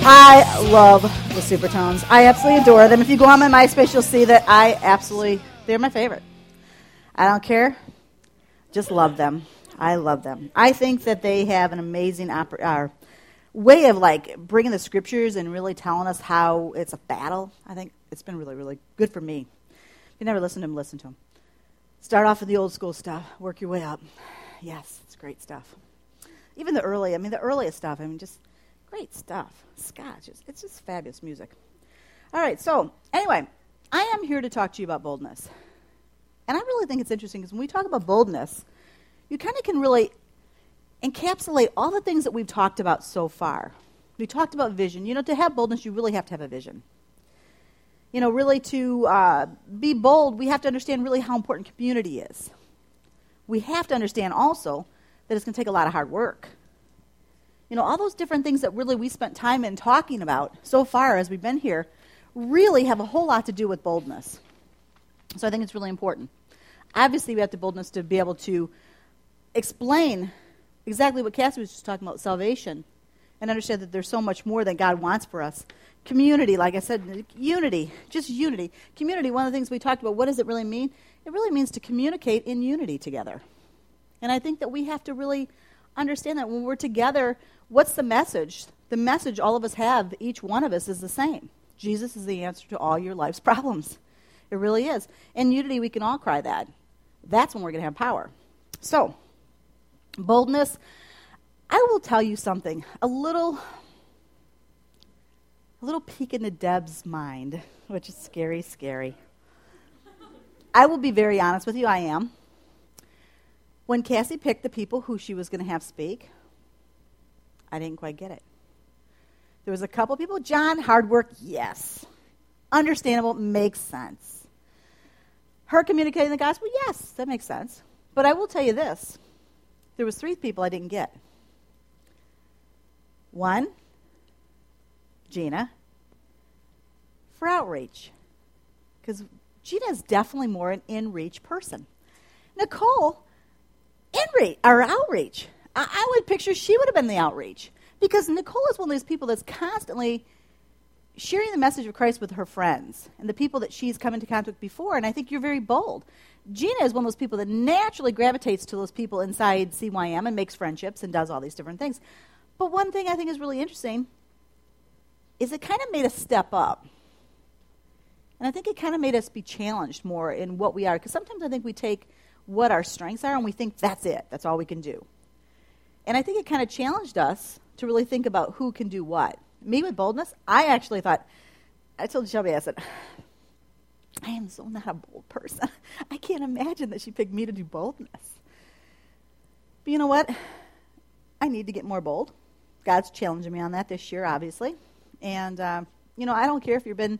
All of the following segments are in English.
I love the Supertones. I absolutely adore them. If you go on my MySpace, you'll see that I absolutely, they're my favorite. I don't care. Just love them. I love them. I think that they have an amazing oper- uh, way of like bringing the scriptures and really telling us how it's a battle. I think it's been really, really good for me. If you never listen to them, listen to them. Start off with the old school stuff, work your way up. Yes, it's great stuff. Even the early, I mean, the earliest stuff, I mean, just great stuff. Scotch, it's, it's just fabulous music. All right, so anyway, I am here to talk to you about boldness. And I really think it's interesting because when we talk about boldness, you kind of can really encapsulate all the things that we've talked about so far. We talked about vision. You know, to have boldness, you really have to have a vision. You know, really to uh, be bold, we have to understand really how important community is. We have to understand also that it's going to take a lot of hard work. You know, all those different things that really we spent time in talking about so far as we've been here really have a whole lot to do with boldness. So I think it's really important. Obviously, we have the boldness to be able to explain exactly what Cassie was just talking about salvation and understand that there's so much more that God wants for us. Community, like I said, unity, just unity. Community, one of the things we talked about, what does it really mean? It really means to communicate in unity together. And I think that we have to really understand that when we're together, what's the message? The message all of us have, each one of us, is the same. Jesus is the answer to all your life's problems. It really is. In unity, we can all cry that. That's when we're going to have power. So, boldness. I will tell you something. A little, a little peek into Deb's mind, which is scary, scary. I will be very honest with you. I am. When Cassie picked the people who she was going to have speak, I didn't quite get it. There was a couple people. John, hard work, yes. Understandable, makes sense. Her communicating the gospel, yes, that makes sense. But I will tell you this. There was three people I didn't get. One, Gina, for outreach. Because Gina is definitely more an in reach person. Nicole, in or outreach. I, I would picture she would have been the outreach because Nicole is one of those people that's constantly sharing the message of Christ with her friends and the people that she's come into contact with before. And I think you're very bold. Gina is one of those people that naturally gravitates to those people inside CYM and makes friendships and does all these different things. But one thing I think is really interesting is it kind of made us step up. And I think it kind of made us be challenged more in what we are. Because sometimes I think we take what our strengths are and we think that's it, that's all we can do. And I think it kind of challenged us to really think about who can do what. Me with boldness, I actually thought, I told Shelby, I said, I am so not a bold person. I can't imagine that she picked me to do boldness. But you know what? I need to get more bold. God's challenging me on that this year, obviously. And, uh, you know, I don't care if you've been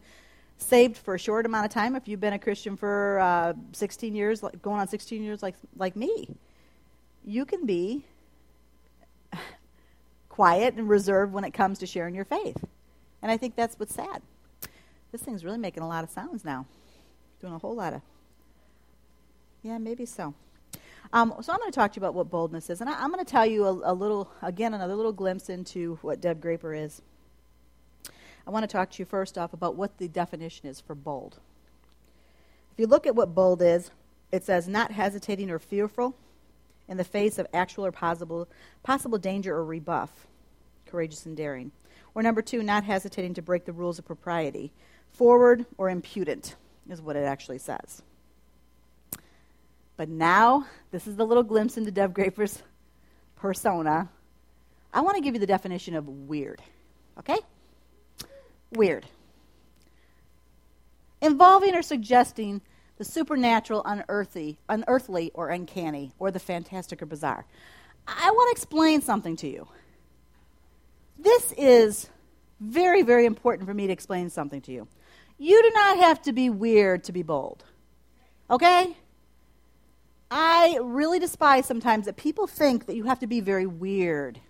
saved for a short amount of time, if you've been a Christian for uh, 16 years, like, going on 16 years like, like me, you can be quiet and reserved when it comes to sharing your faith. And I think that's what's sad. This thing's really making a lot of sounds now. Doing a whole lot of. Yeah, maybe so. Um, so I'm going to talk to you about what boldness is. And I, am going to tell you a, a little, again, another little glimpse into what Deb Graper is. I want to talk to you first off about what the definition is for bold. If you look at what bold is, it says not hesitating or fearful in the face of actual or possible, possible danger or rebuff, courageous and daring. Or number two, not hesitating to break the rules of propriety, forward or impudent is what it actually says. But now, this is the little glimpse into Deb Graper's persona. I want to give you the definition of weird. Okay? Weird. Involving or suggesting the supernatural, unearthly, unearthly or uncanny, or the fantastic or bizarre. I want to explain something to you. This is very, very important for me to explain something to you. You do not have to be weird to be bold. Okay? I really despise sometimes that people think that you have to be very weird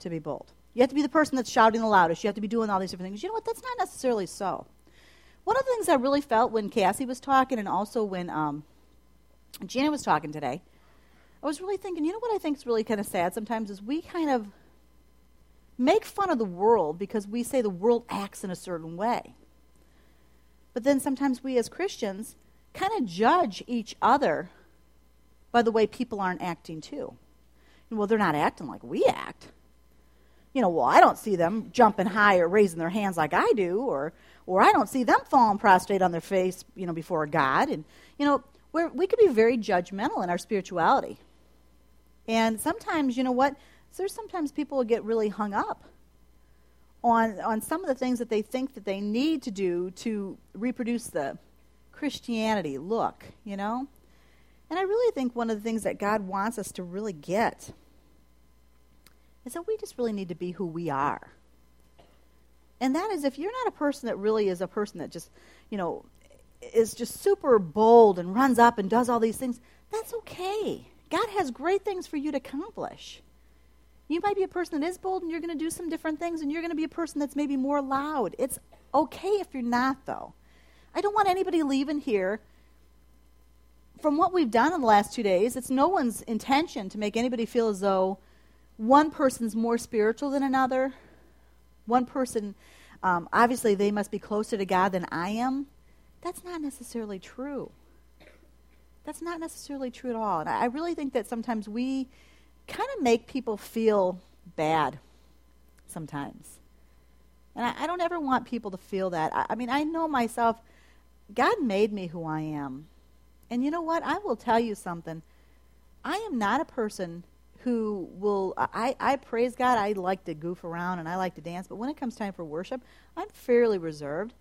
to be bold. You have to be the person that's shouting the loudest. You have to be doing all these different things. You know what? That's not necessarily so. One of the things I really felt when Cassie was talking and also when um, Gina was talking today, I was really thinking, you know what I think is really kind of sad sometimes is we kind of make fun of the world because we say the world acts in a certain way. But then sometimes we as Christians kind of judge each other by the way people aren't acting too. Well, they're not acting like we act. You know, well, I don't see them jumping high or raising their hands like I do, or or I don't see them falling prostrate on their face, you know, before God. And you know, we we could be very judgmental in our spirituality. And sometimes, you know what? There's sometimes people will get really hung up on on some of the things that they think that they need to do to reproduce the Christianity look, you know? And I really think one of the things that God wants us to really get is that we just really need to be who we are. And that is if you're not a person that really is a person that just, you know, is just super bold and runs up and does all these things, that's okay. God has great things for you to accomplish. You might be a person that is bold and you're going to do some different things, and you're going to be a person that's maybe more loud. It's okay if you're not, though. I don't want anybody leaving here. From what we've done in the last two days, it's no one's intention to make anybody feel as though one person's more spiritual than another. One person, um, obviously, they must be closer to God than I am. That's not necessarily true. That's not necessarily true at all. And I really think that sometimes we kind of make people feel bad sometimes. And I, I, don't ever want people to feel that. I, I mean, I know myself, God made me who I am. And you know what? I will tell you something. I am not a person who will, I, I praise God. I like to goof around and I like to dance. But when it comes time for worship, I'm fairly reserved.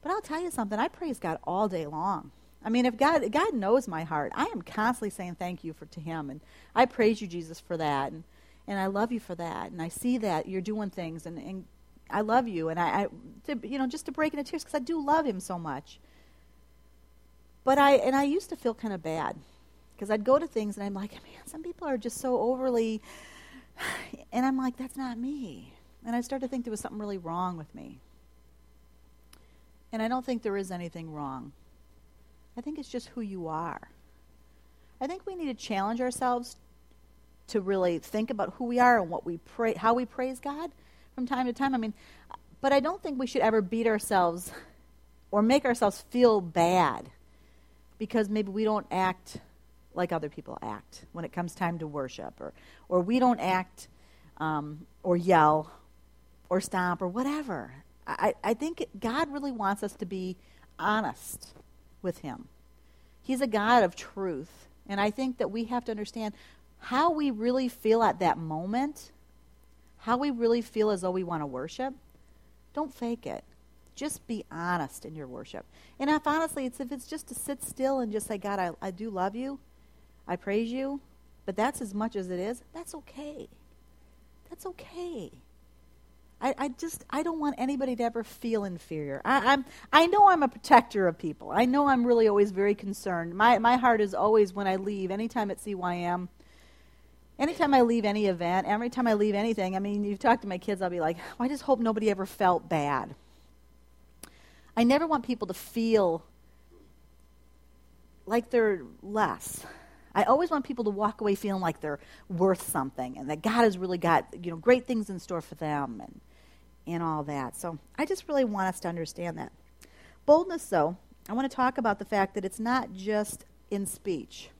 But I'll tell you something. I praise God all day long. I mean, if God God knows my heart, I am constantly saying thank you for to Him, and I praise you, Jesus, for that, and and I love you for that, and I see that you're doing things, and, and I love you, and I, I to, you know just to break into tears because I do love Him so much. But I and I used to feel kind of bad because I'd go to things and I'm like, man, some people are just so overly, and I'm like, that's not me, and I started to think there was something really wrong with me, and I don't think there is anything wrong. I think it's just who you are. I think we need to challenge ourselves to really think about who we are and what we pray, how we praise God from time to time. I mean, but I don't think we should ever beat ourselves or make ourselves feel bad because maybe we don't act like other people act when it comes time to worship, or or we don't act um, or yell or stomp or whatever. I, I think God really wants us to be honest with him. He's a God of truth. And I think that we have to understand how we really feel at that moment, how we really feel as though we want to worship. Don't fake it. Just be honest in your worship. And if honestly, it's if it's just to sit still and just say, God, I, I do love you, I praise you, but that's as much as it is, that's okay. That's okay. I, I just I don't want anybody to ever feel inferior. I, I'm I know I'm a protector of people. I know I'm really always very concerned. My my heart is always when I leave, anytime at CYM, anytime I leave any event, every time I leave anything. I mean, you talk to my kids, I'll be like, I just hope nobody ever felt bad. I never want people to feel like they're less. I always want people to walk away feeling like they're worth something and that God has really got you know great things in store for them and and all that. So I just really want us to understand that. Boldness, though, I want to talk about the fact that it's not just in speech.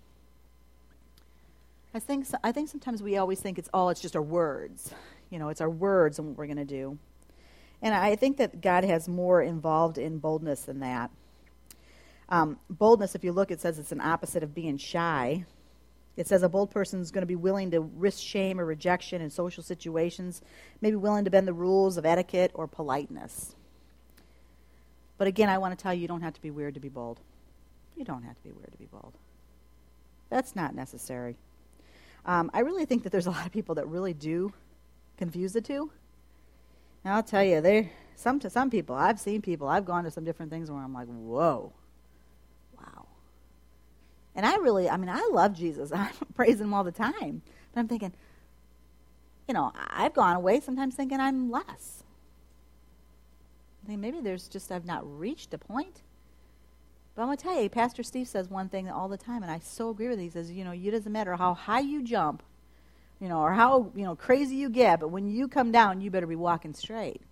I think, so, I think sometimes we always think it's all, oh, it's just our words. You know, it's our words and what we're going to do. And I think that God has more involved in boldness than that. Um, boldness, if you look, it says it's an opposite of being shy. It says a bold person is going to be willing to risk shame or rejection in social situations, maybe willing to bend the rules of etiquette or politeness. But again, I want to tell you, you don't have to be weird to be bold. You don't have to be weird to be bold. That's not necessary. Um, I really think that there's a lot of people that really do confuse the two. Now I'll tell you, they some to some people. I've seen people. I've gone to some different things where I'm like, whoa, and I really, I mean, I love Jesus. I praise him all the time. But I'm thinking, you know, I've gone away sometimes thinking I'm less. I think maybe there's just, I've not reached a point. But I'm going to tell you, Pastor Steve says one thing all the time, and I so agree with it. He says, you know, it doesn't matter how high you jump you know, or how, you know, crazy you get, but when you come down, you better be walking straight.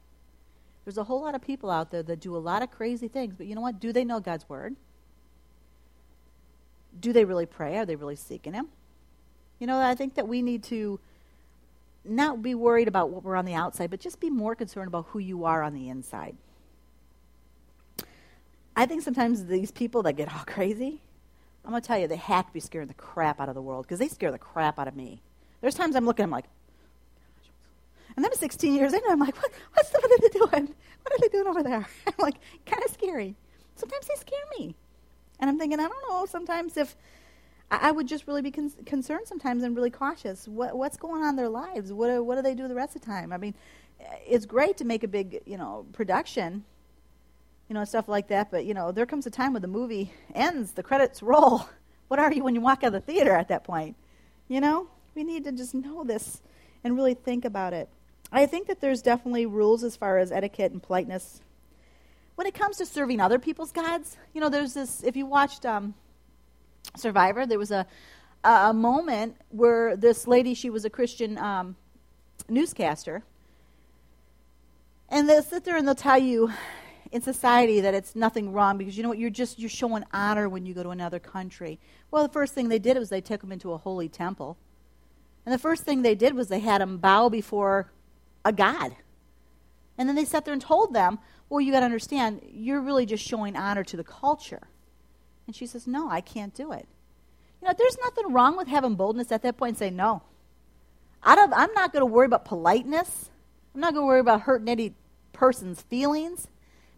There's a whole lot of people out there that do a lot of crazy things, but you know what? Do they know God's word? Do they really pray? Are they really seeking him? You know, I think that we need to not be worried about what we're on the outside, but just be more concerned about who you are on the inside. I think sometimes these people that get all crazy, I'm going to tell you, they have to be scaring the crap out of the world because they scare the crap out of me. There's times I'm looking, I'm like, and then 16 years in, I'm like, what, what's the, what are they doing? What are they doing over there? I'm like, kind of scary. Sometimes they scare me. And I'm thinking, I don't know, sometimes if I, I would just really be con- concerned sometimes and really cautious. What, what's going on in their lives? What, what do they do the rest of the time? I mean, eh, it's great to make a big, you know, production, you know, stuff like that. But, you know, there comes a time when the movie ends, the credits roll. What are you when you walk out of the theater at that point? You know? We need to just know this and really think about it. I think that there's definitely rules as far as etiquette and politeness. When it comes to serving other people's gods, you know, there's this, if you watched um, Survivor, there was a, a moment where this lady, she was a Christian um, newscaster, and they'll sit there and they'll tell you in society that it's nothing wrong because you know what you're just you're showing honor when you go to another country. Well the first thing they did was they took them into a holy temple. And the first thing they did was they had them bow before a god. And then they sat there and told them well you got to understand you're really just showing honor to the culture and she says no i can't do it you know there's nothing wrong with having boldness at that point and say no Out of, i'm not going to worry about politeness i'm not going to worry about hurting any person's feelings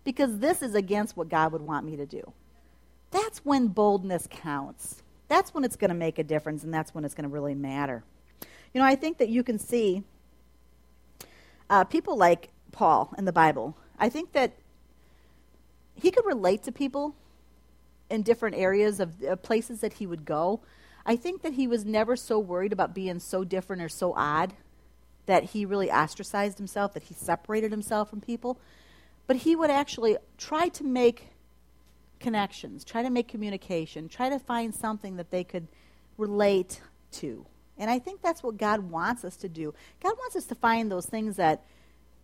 because this is against what God would want me to do. That's when boldness counts. That's when it's going to make a difference, and that's when it's going to really matter. You know, I think that you can see uh, people like Paul in the Bible. I think that he could relate to people in different areas of uh, places that he would go. I think that he was never so worried about being so different or so odd that he really ostracized himself, that he separated himself from people but he would actually try to make connections, try to make communication, try to find something that they could relate to. And I think that's what God wants us to do. God wants us to find those things that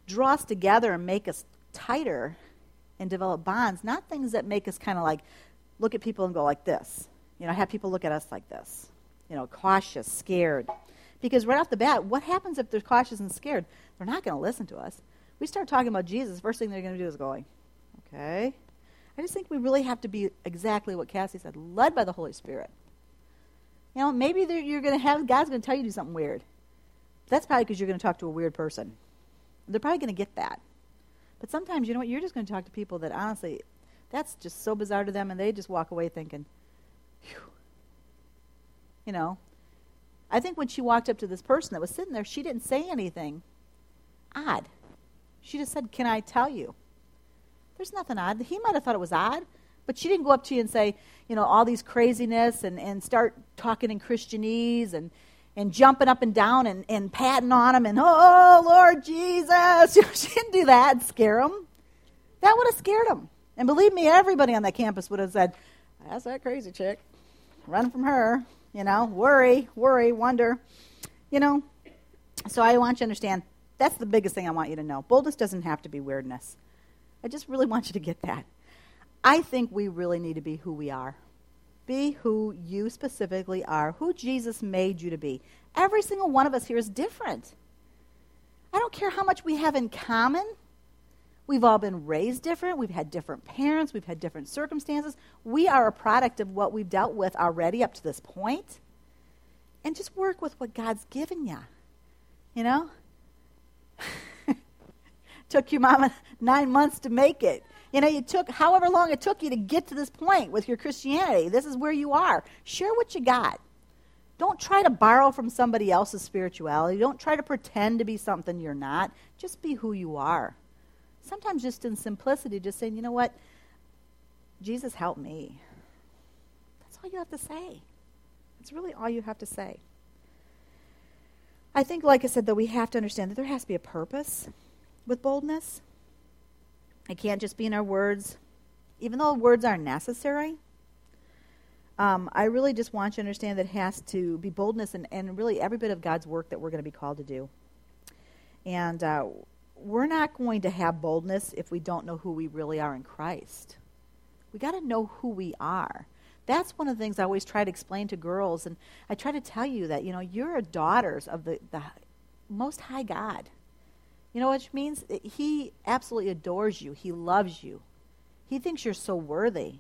draw us together and make us tighter and develop bonds, not things that make us kind of like look at people and go like this. You know, have people look at us like this. You know, cautious, scared. Because right off the bat, what happens if they're cautious and scared? They're not going to listen to us we start talking about Jesus, first thing they're going to do is going, okay. I just think we really have to be exactly what Cassie said, led by the Holy Spirit. You know, maybe you're going to have, God's going to tell you to do something weird. That's probably because you're going to talk to a weird person. They're probably going to get that. But sometimes, you know what, you're just going to talk to people that honestly, that's just so bizarre to them, and they just walk away thinking, Phew. you know. I think when she walked up to this person that was sitting there, she didn't say anything odd. She just said, Can I tell you? There's nothing odd. He might have thought it was odd, but she didn't go up to you and say, you know, all these craziness and, and start talking in Christianese and, and jumping up and down and, and patting on him and, oh, Lord Jesus. she didn't do that scare him. That would have scared him. And believe me, everybody on that campus would have said, that's that crazy chick. Run from her. You know, worry, worry, wonder. You know, so I want you to understand that's the biggest thing I want you to know. Boldness doesn't have to be weirdness. I just really want you to get that. I think we really need to be who we are. Be who you specifically are, who Jesus made you to be. Every single one of us here is different. I don't care how much we have in common. We've all been raised different. We've had different parents. We've had different circumstances. We are a product of what we've dealt with already up to this point. And just work with what God's given you. You know? took your mama nine months to make it. You know, you took however long it took you to get to this point with your Christianity. This is where you are. Share what you got. Don't try to borrow from somebody else's spirituality. Don't try to pretend to be something you're not. Just be who you are. Sometimes, just in simplicity, just saying, you know what? Jesus help me. That's all you have to say. It's really all you have to say. I think, like I said, that we have to understand that there has to be a purpose with boldness. It can't just be in our words, even though words are necessary. um, I really just want you to understand that it has to be boldness and, and really every bit of God's work that we're going to be called to do. And uh, we're not going to have boldness if we don't know who we really are in Christ. We got to know who we are. That's one of the things I always try to explain to girls, and I try to tell you that you know you're daughters of the, the Most High God. You know what means? He absolutely adores you. He loves you. He thinks you're so worthy.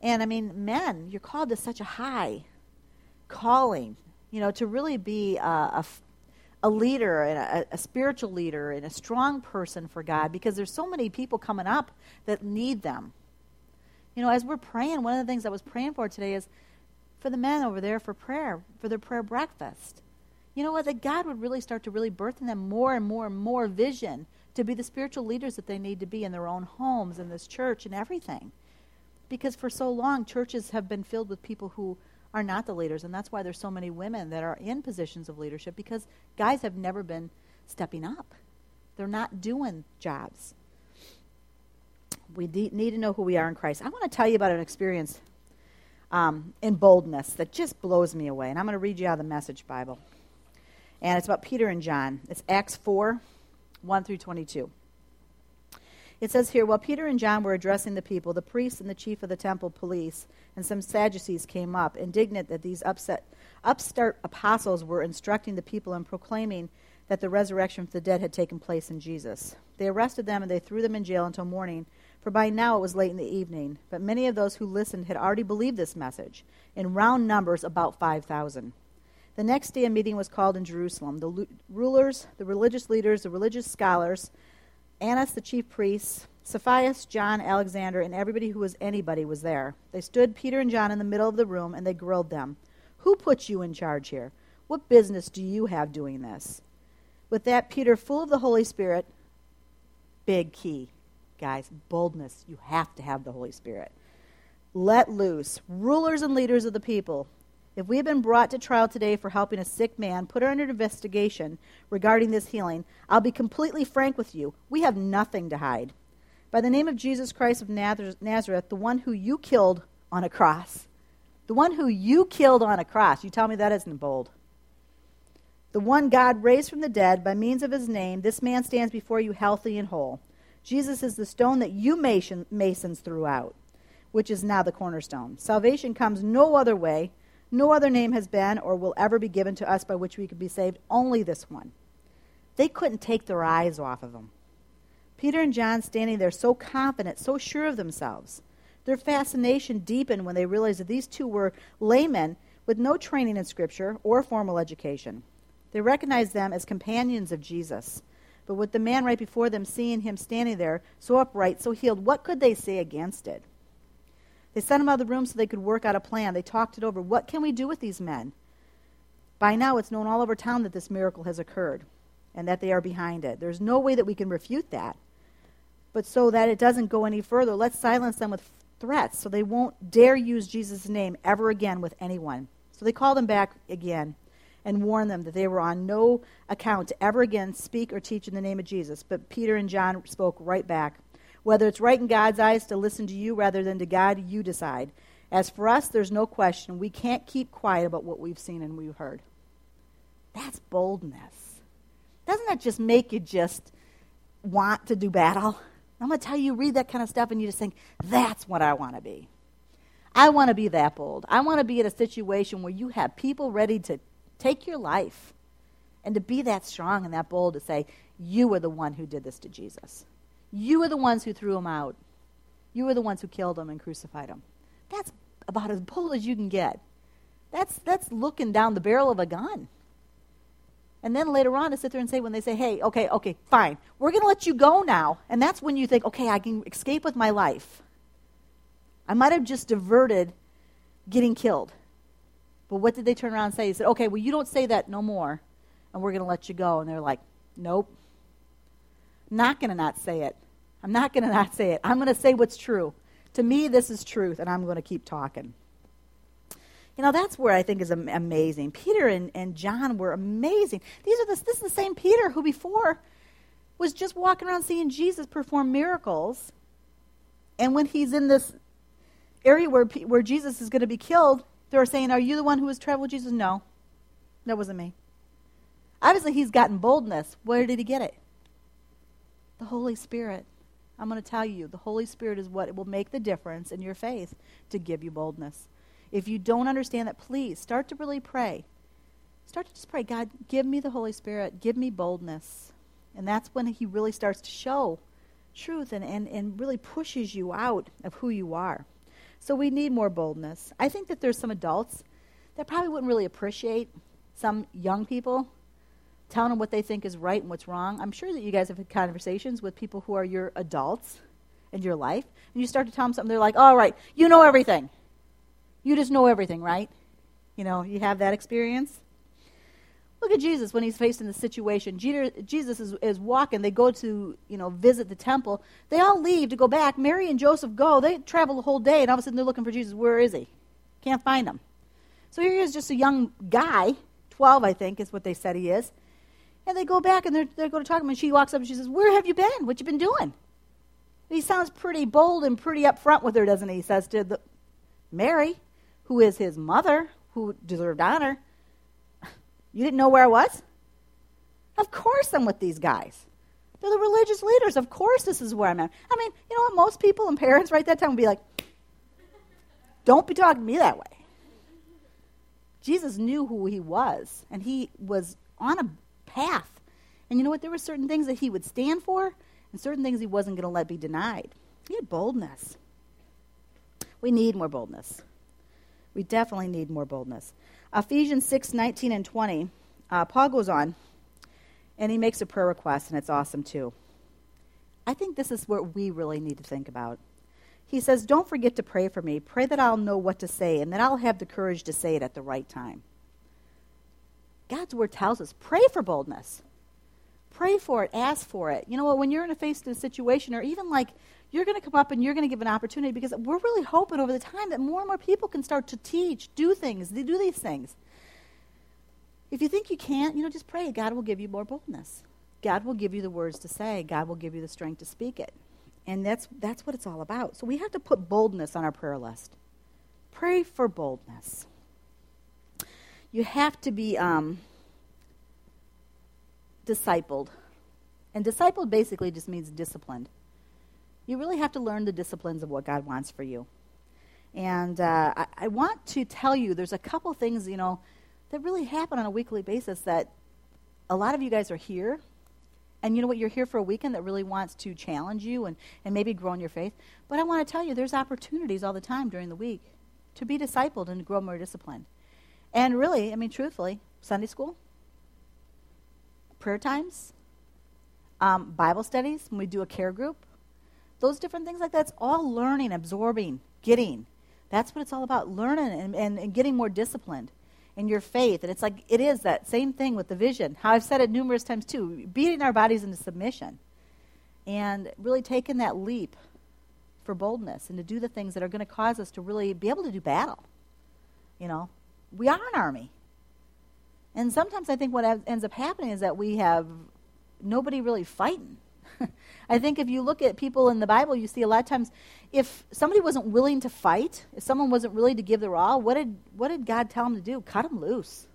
And I mean, men, you're called to such a high calling. You know, to really be uh, a, a, a leader and a, a spiritual leader and a strong person for God, because there's so many people coming up that need them. You know, as we're praying, one of the things I was praying for today is for the men over there for prayer, for their prayer breakfast. You know what? That God would really start to really birth in them more and more and more vision to be the spiritual leaders that they need to be in their own homes, in this church, and everything. Because for so long, churches have been filled with people who are not the leaders, and that's why there's so many women that are in positions of leadership because guys have never been stepping up. They're not doing jobs we need to know who we are in Christ. I want to tell you about an experience um, in boldness that just blows me away. And I'm going to read you out of the Message Bible. And it's about Peter and John. It's Acts 4 1 through 22. It says here While Peter and John were addressing the people, the priests and the chief of the temple police and some Sadducees came up, indignant that these upset, upstart apostles were instructing the people and proclaiming that the resurrection from the dead had taken place in Jesus. They arrested them and they threw them in jail until morning for by now it was late in the evening. But many of those who listened had already believed this message, in round numbers, about 5,000. The next day, a meeting was called in Jerusalem. The rulers, the religious leaders, the religious scholars, Annas, the chief priest, Caiaphas, John, Alexander, and everybody who was anybody was there. They stood Peter and John in the middle of the room, and they grilled them. Who put you in charge here? What business do you have doing this? With that, Peter, full of the Holy Spirit, big key, guys, boldness. You have to have the Holy Spirit. Let loose. Rulers and leaders of the people, if we have been brought to trial today for helping a sick man, put her under investigation regarding this healing, I'll be completely frank with you. We have nothing to hide. By the name of Jesus Christ of Nazareth, the one who you killed on a cross, the one who you killed on a cross, you tell me that isn't bold. The one God raised from the dead by means of his name, this man stands before you healthy and whole. Jesus is the stone that you masons threw out, which is now the cornerstone. Salvation comes no other way. No other name has been or will ever be given to us by which we could be saved, only this one. They couldn't take their eyes off of him. Peter and John standing there so confident, so sure of themselves. Their fascination deepened when they realized that these two were laymen with no training in Scripture or formal education. They recognized them as companions of Jesus but with the man right before them seeing him standing there, so upright, so healed, what could they say against it? They sent him out of the room so they could work out a plan. They talked it over. What can we do with these men? By now, it's known all over town that this miracle has occurred and that they are behind it. There's no way that we can refute that. But so that it doesn't go any further, let's silence them with threats so they won't dare use Jesus' name ever again with anyone. So they called him back again and warned them that they were on no account to ever again speak or teach in the name of Jesus. But Peter and John spoke right back. Whether it's right in God's eyes to listen to you rather than to God, you decide. As for us, there's no question. We can't keep quiet about what we've seen and we've heard. That's boldness. Doesn't that just make you just want to do battle? I'm going to tell you, you read that kind of stuff, and you just think, that's what I want to be. I want to be that bold. I want to be in a situation where you have people ready to take your life and to be that strong and that bold to say, You are the one who did this to Jesus. You are the ones who threw him out. You are the ones who killed him and crucified him. That's about as bold as you can get. That's, that's looking down the barrel of a gun. And then later on to sit there and say, when they say, hey, okay, okay, fine, we're going to let you go now. And that's when you think, okay, I can escape with my life. I might have just diverted getting killed. But what did they turn around and say? He said, okay, well, you don't say that no more, and we're going to let you go. And they're like, nope. Not going to not say it. I'm not going to not say it. I'm going to say what's true. To me, this is truth, and I'm going to keep talking. You know, that's where I think is amazing. Peter and, and John were amazing. These are the, this is the same Peter who before was just walking around seeing Jesus perform miracles. And when he's in this area where, where Jesus is going to be killed, they're saying, Are you the one who has traveled Jesus? No, that wasn't me. Obviously, he's gotten boldness. Where did he get it? The Holy Spirit. I'm going to tell you, the Holy Spirit is what will make the difference in your faith to give you boldness. If you don't understand that, please start to really pray. Start to just pray, God, give me the Holy Spirit, give me boldness. And that's when He really starts to show truth and, and, and really pushes you out of who you are. So we need more boldness. I think that there's some adults that probably wouldn't really appreciate some young people telling them what they think is right and what's wrong. I'm sure that you guys have had conversations with people who are your adults in your life, and you start to tell them something, they're like, all right, you know everything. You just know everything, right? You know, you have that experience. Look at Jesus when he's facing the situation. Jesus is, is walking. They go to, you know, visit the temple. They all leave to go back. Mary and Joseph go. They travel the whole day, and all of a sudden they're looking for Jesus. Where is he? Can't find him. So here he is, just a young guy, 12, I think, is what they said he is. And they go back and they're, they're going to talk to him, and she walks up and she says, Where have you been? What you been doing? he sounds pretty bold and pretty upfront with her, doesn't he? He says to the, Mary, who is his mother, who deserved honor, You didn't know where I was? Of course I'm with these guys. They're the religious leaders. Of course this is where I'm at. I mean, you know what? Most people and parents right that time would be like, don't be talking to me that way. Jesus knew who he was, and he was on a path. And you know what? There were certain things that he would stand for, and certain things he wasn't going to let be denied. He had boldness. We need more boldness. We definitely need more boldness. Ephesians 6 19 and 20, uh, Paul goes on and he makes a prayer request, and it's awesome too. I think this is what we really need to think about. He says, Don't forget to pray for me. Pray that I'll know what to say and that I'll have the courage to say it at the right time. God's word tells us pray for boldness. Pray for it, ask for it. You know what? When you're in a face to a situation, or even like you're going to come up and you're going to give an opportunity because we're really hoping over the time that more and more people can start to teach, do things, they do these things. If you think you can't, you know, just pray. God will give you more boldness. God will give you the words to say. God will give you the strength to speak it. And that's, that's what it's all about. So we have to put boldness on our prayer list. Pray for boldness. You have to be um, discipled. And discipled basically just means disciplined you really have to learn the disciplines of what God wants for you. And uh, I, I, want to tell you, there's a couple things, you know, that really happen on a weekly basis that a lot of you guys are here. And you know what? You're here for a weekend that really wants to challenge you and, and maybe grow in your faith. But I want to tell you, there's opportunities all the time during the week to be discipled and to grow more disciplined. And really, I mean, truthfully, Sunday school, prayer times, um, Bible studies, when we do a care group, those different things like that's all learning, absorbing, getting. That's what it's all about learning and, and, and getting more disciplined in your faith. And it's like it is that same thing with the vision. How I've said it numerous times too beating our bodies into submission and really taking that leap for boldness and to do the things that are going to cause us to really be able to do battle. You know, we are an army. And sometimes I think what ends up happening is that we have nobody really fighting. I think if you look at people in the Bible, you see a lot of times if somebody wasn't willing to fight, if someone wasn't willing to give their all, what did, what did God tell them to do? Cut them loose.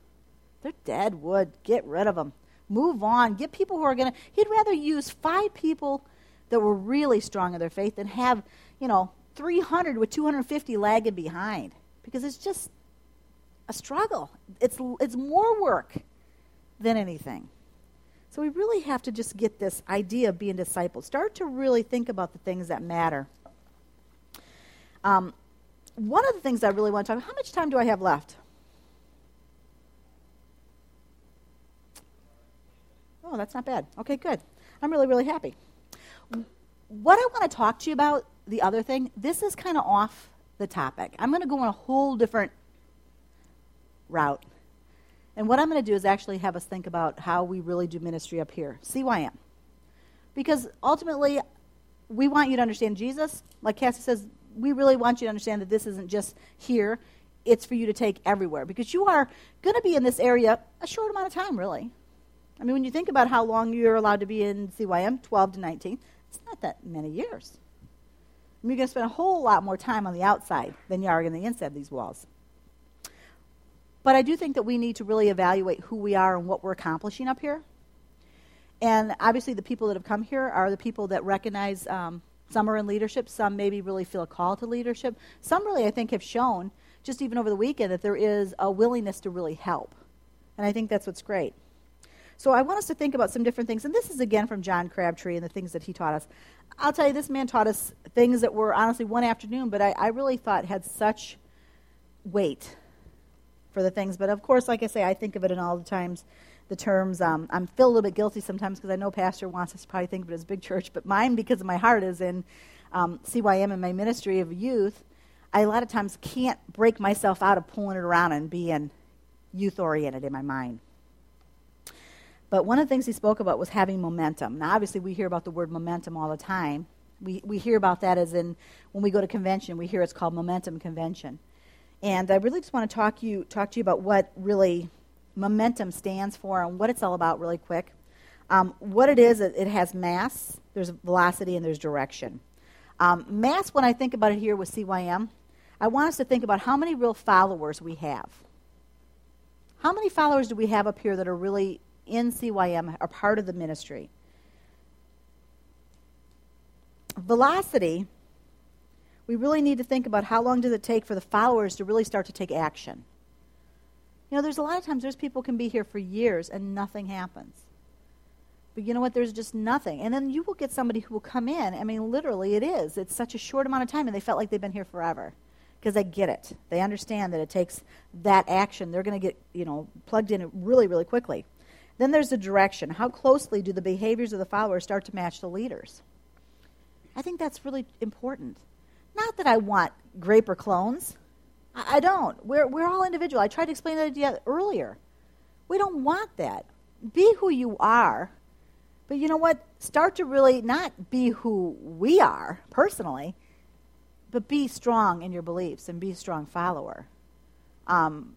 They're dead wood. Get rid of them. Move on. Get people who are going to. He'd rather use five people that were really strong in their faith than have, you know, 300 with 250 lagging behind because it's just a struggle. It's, it's more work than anything. So we really have to just get this idea of being disciples. Start to really think about the things that matter. Um, one of the things I really want to talk about, how much time do I have left? Oh, that's not bad. Okay, good. I'm really, really happy. What I want to talk to you about, the other thing, this is kind of off the topic. I'm going to go on a whole different route. And what I'm going to do is actually have us think about how we really do ministry up here. CYM. Because ultimately, we want you to understand Jesus. Like Cassie says, we really want you to understand that this isn't just here, it's for you to take everywhere. Because you are going to be in this area a short amount of time, really. I mean, when you think about how long you're allowed to be in CYM, 12 to 19, it's not that many years. you're going to spend a whole lot more time on the outside than you are on the inside of these walls. But I do think that we need to really evaluate who we are and what we're accomplishing up here. And obviously, the people that have come here are the people that recognize um, some are in leadership, some maybe really feel a call to leadership. Some really, I think, have shown, just even over the weekend, that there is a willingness to really help. And I think that's what's great. So I want us to think about some different things. And this is again from John Crabtree and the things that he taught us. I'll tell you, this man taught us things that were honestly one afternoon, but I, I really thought had such weight for the things. But of course, like I say, I think of it in all the times, the terms. Um, I'm feel a little bit guilty sometimes because I know Pastor wants us to probably think of it as big church, but mine, because of my heart, is in um, CYM and my ministry of youth. I a lot of times can't break myself out of pulling it around and being youth oriented in my mind. But one of the things he spoke about was having momentum. Now, obviously, we hear about the word momentum all the time. We, we hear about that as in when we go to convention, we hear it's called momentum convention. And I really just want to talk you talk to you about what really momentum stands for and what it's all about, really quick. Um, what it is, it has mass, there's velocity, and there's direction. Um, mass, when I think about it here with CYM, I want us to think about how many real followers we have. How many followers do we have up here that are really in CYM are part of the ministry. Velocity, we really need to think about how long does it take for the followers to really start to take action. You know, there's a lot of times there's people can be here for years and nothing happens. But you know what? There's just nothing. And then you will get somebody who will come in. I mean, literally, it is. It's such a short amount of time, and they felt like they've been here forever because they get it. They understand that it takes that action. They're going to get, you know, plugged in really, really quickly. Then there's the direction. How closely do the behaviors of the followers start to match the leaders? I think that's really important. Not that I want Graper clones. I, I don't. We're, we're all individual. I tried to explain that idea earlier. We don't want that. Be who you are. But you know what? Start to really not be who we are personally, but be strong in your beliefs and be a strong follower. Um,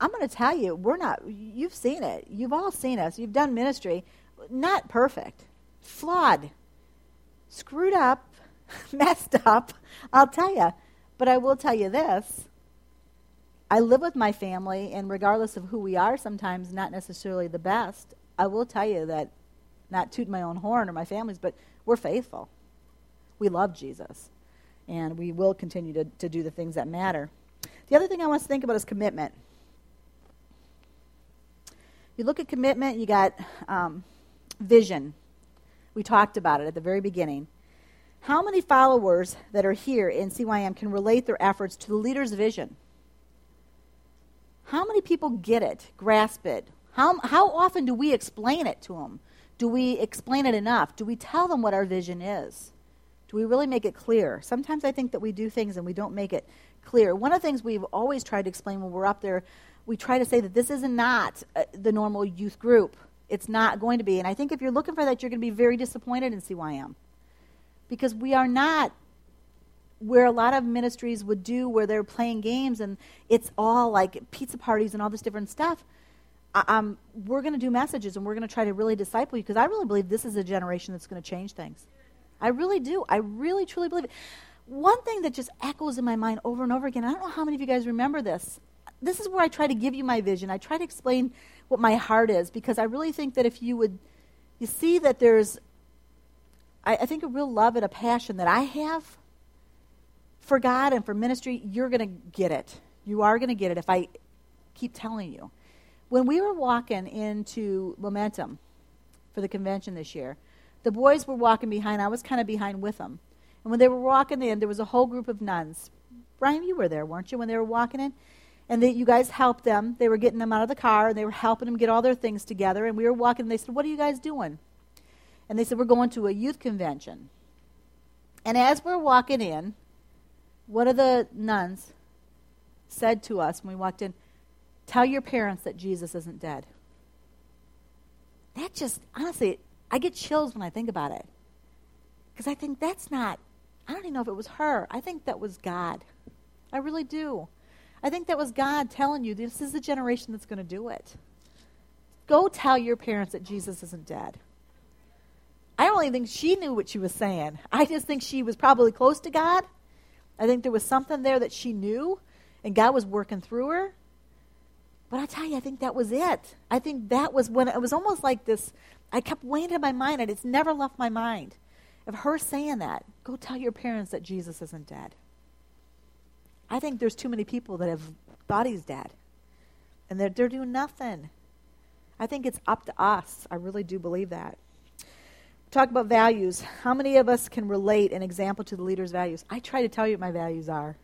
I'm going to tell you, we're not, you've seen it. You've all seen us. You've done ministry. Not perfect, flawed, screwed up, messed up. I'll tell you. But I will tell you this I live with my family, and regardless of who we are, sometimes not necessarily the best, I will tell you that, not toot my own horn or my family's, but we're faithful. We love Jesus, and we will continue to, to do the things that matter. The other thing I want to think about is commitment. You look at commitment, you got um, vision. We talked about it at the very beginning. How many followers that are here in CYM can relate their efforts to the leader's vision? How many people get it, grasp it? How, how often do we explain it to them? Do we explain it enough? Do we tell them what our vision is? Do we really make it clear? Sometimes I think that we do things and we don't make it clear. One of the things we've always tried to explain when we're up there we try to say that this is not uh, the normal youth group. It's not going to be. And I think if you're looking for that, you're going to be very disappointed in CYM. Because we are not where a lot of ministries would do where they're playing games and it's all like pizza parties and all this different stuff. Um, we're going to do messages and we're going to try to really disciple you because I really believe this is a generation that's going to change things. I really do. I really, truly believe it. One thing that just echoes in my mind over and over again, I don't know how many of you guys remember this this is where I try to give you my vision. I try to explain what my heart is because I really think that if you would, you see that there's, I, I think, a real love and a passion that I have for God and for ministry, you're going to get it. You are going to get it if I keep telling you. When we were walking into Momentum for the convention this year, the boys were walking behind. I was kind of behind with them. And when they were walking in, there was a whole group of nuns. Brian, you were there, weren't you, when they were walking in? and that you guys helped them. They were getting them out of the car and they were helping them get all their things together. And we were walking. And they said, "What are you guys doing?" And they said, "We're going to a youth convention." And as we're walking in, one of the nuns said to us when we walked in, "Tell your parents that Jesus isn't dead." That just honestly, I get chills when I think about it, because I think that's not. I don't even know if it was her. I think that was God. I really do. I think that was God telling you this is the generation that's going to do it. Go tell your parents that Jesus isn't dead. I don't even think she knew what she was saying. I just think she was probably close to God. I think there was something there that she knew, and God was working through her. But I tell you, I think that was it. I think that was when it was almost like this. I kept weighing in my mind, and it's never left my mind of her saying that. Go tell your parents that Jesus isn't dead. I think there's too many people that have thought he's dead, and they're, they're doing nothing. I think it's up to us. I really do believe that. Talk about values. How many of us can relate an example to the leader's values? I try to tell you what my values are.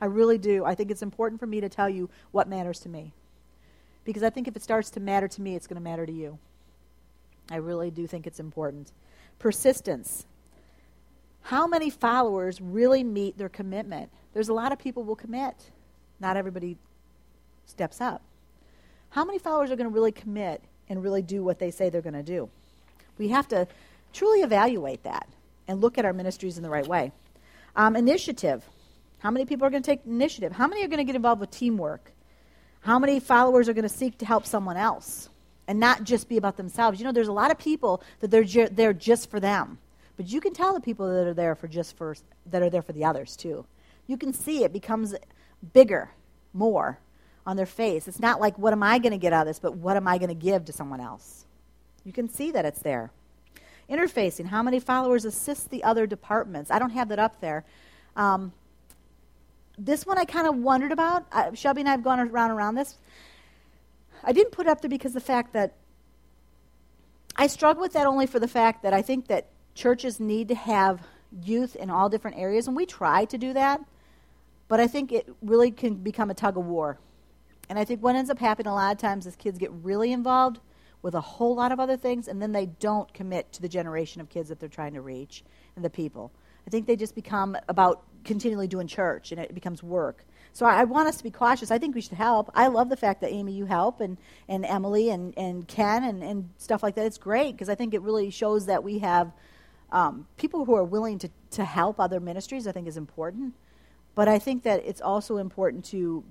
I really do. I think it's important for me to tell you what matters to me. Because I think if it starts to matter to me, it's going to matter to you. I really do think it's important. Persistence. How many followers really meet their commitment? There's a lot of people will commit. Not everybody steps up. How many followers are going to really commit and really do what they say they're going to do? We have to truly evaluate that and look at our ministries in the right way. Um, initiative. How many people are going to take initiative? How many are going to get involved with teamwork? How many followers are going to seek to help someone else and not just be about themselves? You know, there's a lot of people that they're ju- there just for them, but you can tell the people that are there for just for that are there for the others too. You can see it becomes bigger, more on their face. It's not like what am I going to get out of this, but what am I going to give to someone else? You can see that it's there. Interfacing. How many followers assist the other departments? I don't have that up there. Um, this one I kind of wondered about. Shelby and I have gone around around this. I didn't put up there because the fact that I struggle with that only for the fact that I think that churches need to have youth in all different areas, and we try to do that. But I think it really can become a tug of war. And I think what ends up happening a lot of times is kids get really involved with a whole lot of other things, and then they don't commit to the generation of kids that they're trying to reach and the people. I think they just become about continually doing church, and it becomes work. So I, I want us to be cautious. I think we should help. I love the fact that Amy, you help, and, and Emily and, and Ken and, and stuff like that. It's great because I think it really shows that we have um, people who are willing to, to help other ministries, I think is important. But I think that it's also important to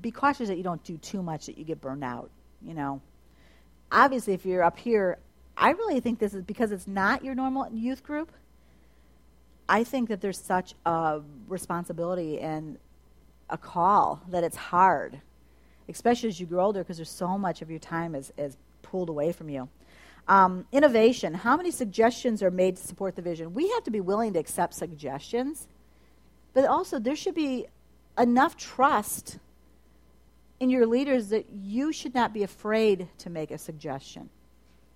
be cautious that you don't do too much that you get burned out, you know obviously, if you're up here, I really think this is because it's not your normal youth group. I think that there's such a responsibility and a call that it's hard, especially as you grow older, because there's so much of your time is, is pulled away from you. Um, innovation. How many suggestions are made to support the vision? We have to be willing to accept suggestions, but also there should be enough trust in your leaders that you should not be afraid to make a suggestion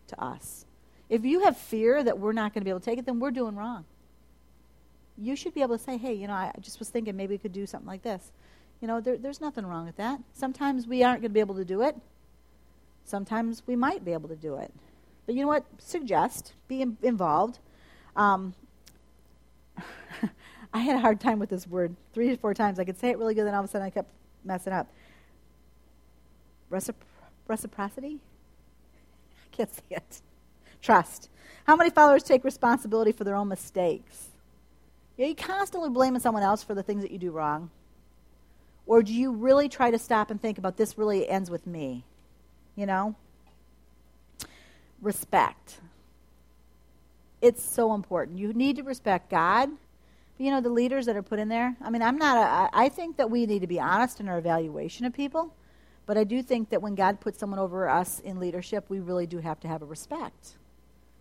to us. If you have fear that we're not going to be able to take it, then we're doing wrong. You should be able to say, hey, you know, I just was thinking maybe we could do something like this. You know, there, there's nothing wrong with that. Sometimes we aren't going to be able to do it. Sometimes we might be able to do it. But you know what? Suggest, be in, involved. Um, I had a hard time with this word three to four times. I could say it really good, then all of a sudden I kept messing up recipro- reciprocity? I can't say it. Trust. How many followers take responsibility for their own mistakes? Are you constantly blaming someone else for the things that you do wrong? Or do you really try to stop and think about this really ends with me? You know? Respect. It's so important. You need to respect God. You know, the leaders that are put in there. I mean, I'm not a, I think that we need to be honest in our evaluation of people. But I do think that when God puts someone over us in leadership, we really do have to have a respect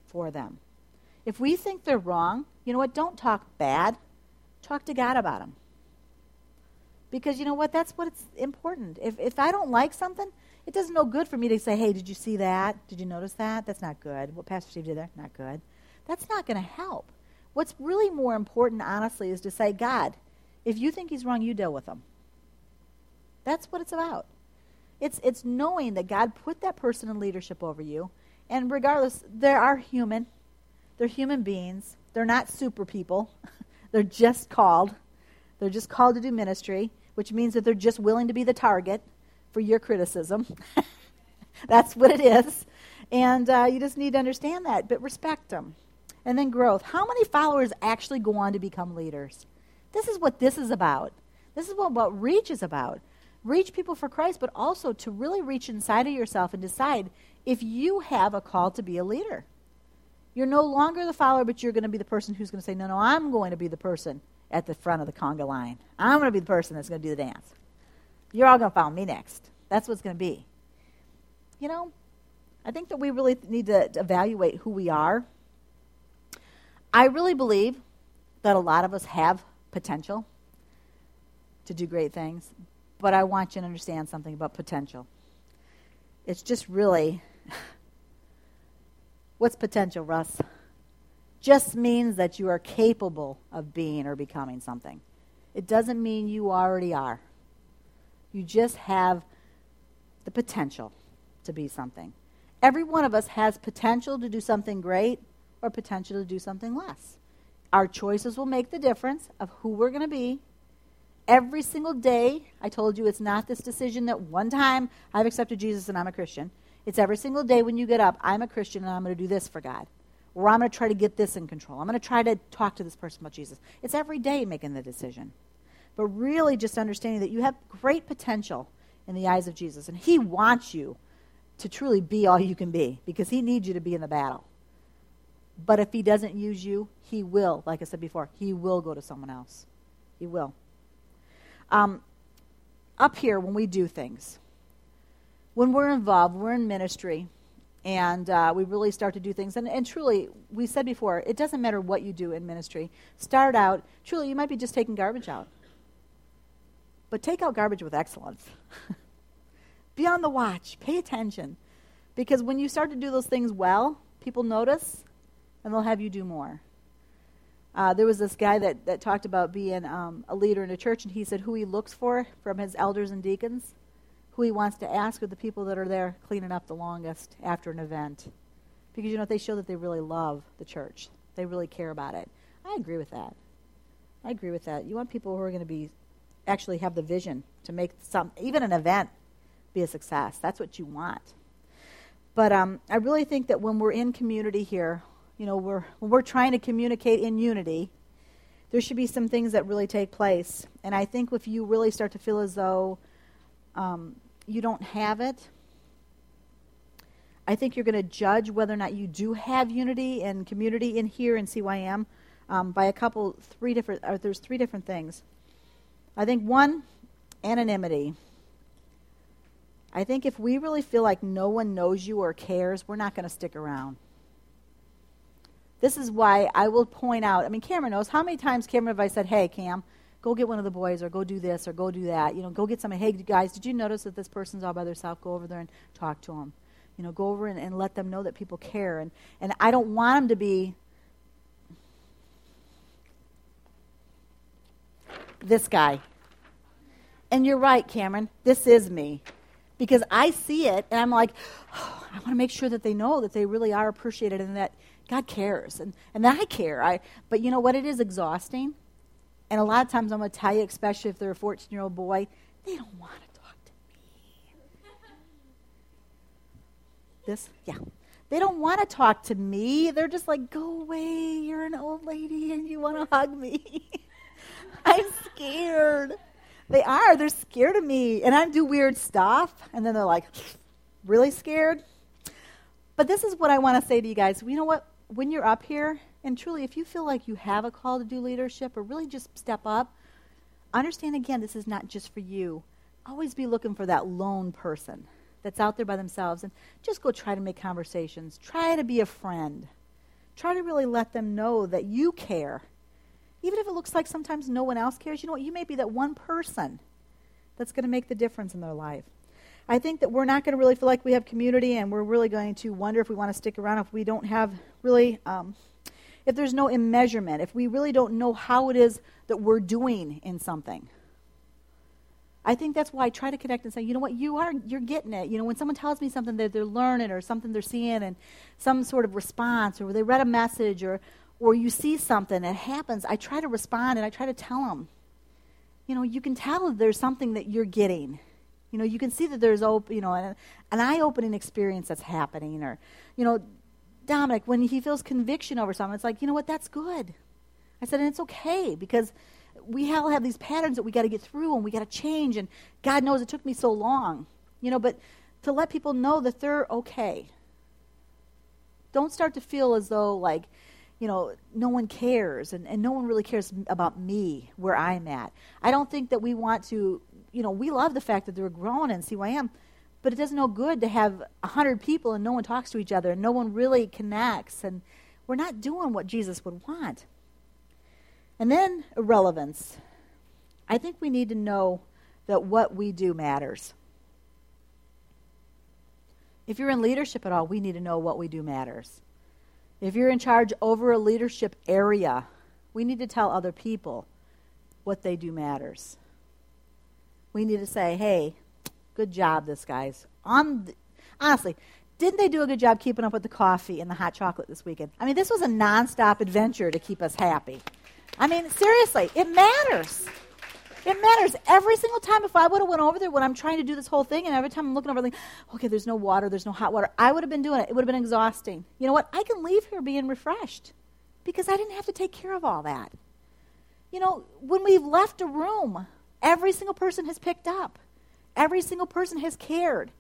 for them. If we think they're wrong, you know what? Don't talk bad. Talk to God about them. Because you know what? That's what's important. If, if I don't like something, it does no good for me to say, hey, did you see that? Did you notice that? That's not good. What Pastor Steve did there? Not good. That's not going to help. What's really more important, honestly, is to say, God, if you think he's wrong, you deal with him. That's what it's about. It's, it's knowing that God put that person in leadership over you. And regardless, they are human. They're human beings. They're not super people. they're just called. They're just called to do ministry, which means that they're just willing to be the target for your criticism. That's what it is. And uh, you just need to understand that, but respect them. And then growth. How many followers actually go on to become leaders? This is what this is about. This is what, what Reach is about reach people for Christ, but also to really reach inside of yourself and decide if you have a call to be a leader. You're no longer the follower, but you're going to be the person who's going to say, No, no, I'm going to be the person at the front of the conga line. I'm going to be the person that's going to do the dance. You're all going to follow me next. That's what's going to be. You know, I think that we really need to, to evaluate who we are. I really believe that a lot of us have potential to do great things, but I want you to understand something about potential. It's just really what's potential, Russ? Just means that you are capable of being or becoming something. It doesn't mean you already are. You just have the potential to be something. Every one of us has potential to do something great or potential to do something less. Our choices will make the difference of who we're going to be. Every single day, I told you it's not this decision that one time I've accepted Jesus and I'm a Christian. It's every single day when you get up, I'm a Christian and I'm going to do this for God. Or I'm going to try to get this in control. I'm going to try to talk to this person about Jesus. It's every day making the decision. But really just understanding that you have great potential in the eyes of Jesus. And He wants you to truly be all you can be because He needs you to be in the battle. But if he doesn't use you, he will, like I said before, he will go to someone else. He will. Um, up here, when we do things, when we're involved, we're in ministry, and uh, we really start to do things. And, and truly, we said before, it doesn't matter what you do in ministry. Start out, truly, you might be just taking garbage out. But take out garbage with excellence. be on the watch, pay attention. Because when you start to do those things well, people notice and they'll have you do more. Uh, there was this guy that, that talked about being um, a leader in a church, and he said who he looks for from his elders and deacons, who he wants to ask are the people that are there cleaning up the longest after an event. Because, you know, they show that they really love the church, they really care about it. I agree with that. I agree with that. You want people who are going to be actually have the vision to make some, even an event, be a success. That's what you want. But um, I really think that when we're in community here, you know, we're, when we're trying to communicate in unity, there should be some things that really take place. And I think if you really start to feel as though um, you don't have it, I think you're going to judge whether or not you do have unity and community in here in CYM um, by a couple, three different, or there's three different things. I think one, anonymity. I think if we really feel like no one knows you or cares, we're not going to stick around. This is why I will point out. I mean, Cameron knows how many times Cameron have I said, "Hey, Cam, go get one of the boys, or go do this, or go do that." You know, go get somebody. Hey, guys, did you notice that this person's all by themselves? Go over there and talk to them. You know, go over and, and let them know that people care. And and I don't want them to be this guy. And you're right, Cameron. This is me. Because I see it and I'm like, oh, I want to make sure that they know that they really are appreciated and that God cares, and, and I care. I, but you know what? It is exhausting. And a lot of times, I'm going to tell you, especially if they're a 14 year old boy, they don't want to talk to me. This, yeah. They don't want to talk to me. They're just like, go away. You're an old lady and you want to hug me. I'm scared. They are. They're scared of me. And I do weird stuff. And then they're like, really scared? But this is what I want to say to you guys. You know what? When you're up here, and truly, if you feel like you have a call to do leadership or really just step up, understand again, this is not just for you. Always be looking for that lone person that's out there by themselves and just go try to make conversations. Try to be a friend. Try to really let them know that you care. Even if it looks like sometimes no one else cares, you know what? You may be that one person that's going to make the difference in their life. I think that we're not going to really feel like we have community, and we're really going to wonder if we want to stick around if we don't have really, um, if there's no immeasurement, if we really don't know how it is that we're doing in something. I think that's why I try to connect and say, you know what, you are, you're getting it. You know, when someone tells me something that they're learning or something they're seeing and some sort of response or they read a message or, or you see something that happens, I try to respond and I try to tell them, you know, you can tell there's something that you're getting you know, you can see that there's op- you know an, an eye-opening experience that's happening, or you know, Dominic when he feels conviction over something, it's like you know what, that's good. I said, and it's okay because we all have these patterns that we got to get through and we got to change, and God knows it took me so long, you know, but to let people know that they're okay. Don't start to feel as though, like, you know, no one cares and, and no one really cares about me, where I'm at. I don't think that we want to, you know, we love the fact that they're growing in CYM, but it does no good to have 100 people and no one talks to each other and no one really connects. And we're not doing what Jesus would want. And then irrelevance. I think we need to know that what we do matters. If you're in leadership at all, we need to know what we do matters. If you're in charge over a leadership area, we need to tell other people what they do matters. We need to say, hey, good job, this guy's. On the, honestly, didn't they do a good job keeping up with the coffee and the hot chocolate this weekend? I mean, this was a nonstop adventure to keep us happy. I mean, seriously, it matters. It matters every single time. If I would have went over there when I'm trying to do this whole thing, and every time I'm looking over, like, okay, there's no water, there's no hot water, I would have been doing it. It would have been exhausting. You know what? I can leave here being refreshed because I didn't have to take care of all that. You know, when we've left a room, every single person has picked up. Every single person has cared.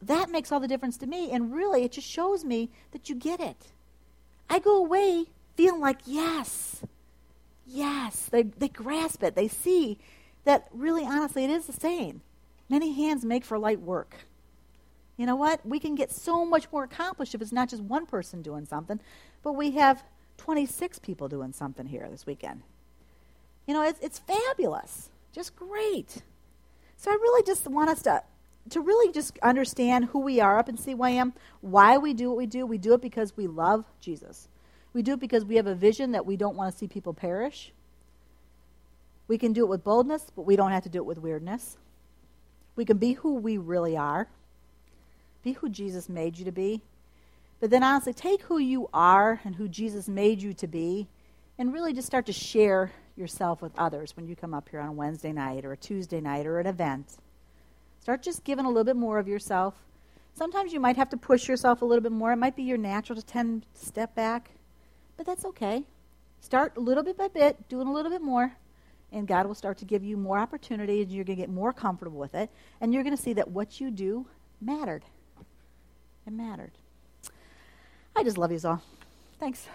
That makes all the difference to me, and really, it just shows me that you get it. I go away feeling like, yes, Yes, they, they grasp it. They see that really, honestly, it is the same. Many hands make for light work. You know what? We can get so much more accomplished if it's not just one person doing something, but we have 26 people doing something here this weekend. You know, it's, it's fabulous. Just great. So I really just want us to, to really just understand who we are up in CYM, why we do what we do. We do it because we love Jesus. We do it because we have a vision that we don't want to see people perish. We can do it with boldness, but we don't have to do it with weirdness. We can be who we really are, be who Jesus made you to be. But then honestly, take who you are and who Jesus made you to be and really just start to share yourself with others when you come up here on a Wednesday night or a Tuesday night or an event. Start just giving a little bit more of yourself. Sometimes you might have to push yourself a little bit more. It might be your natural to tend to step back but that's okay. Start a little bit by bit, doing a little bit more, and God will start to give you more opportunity, and you're going to get more comfortable with it, and you're going to see that what you do mattered. It mattered. I just love you all. Thanks.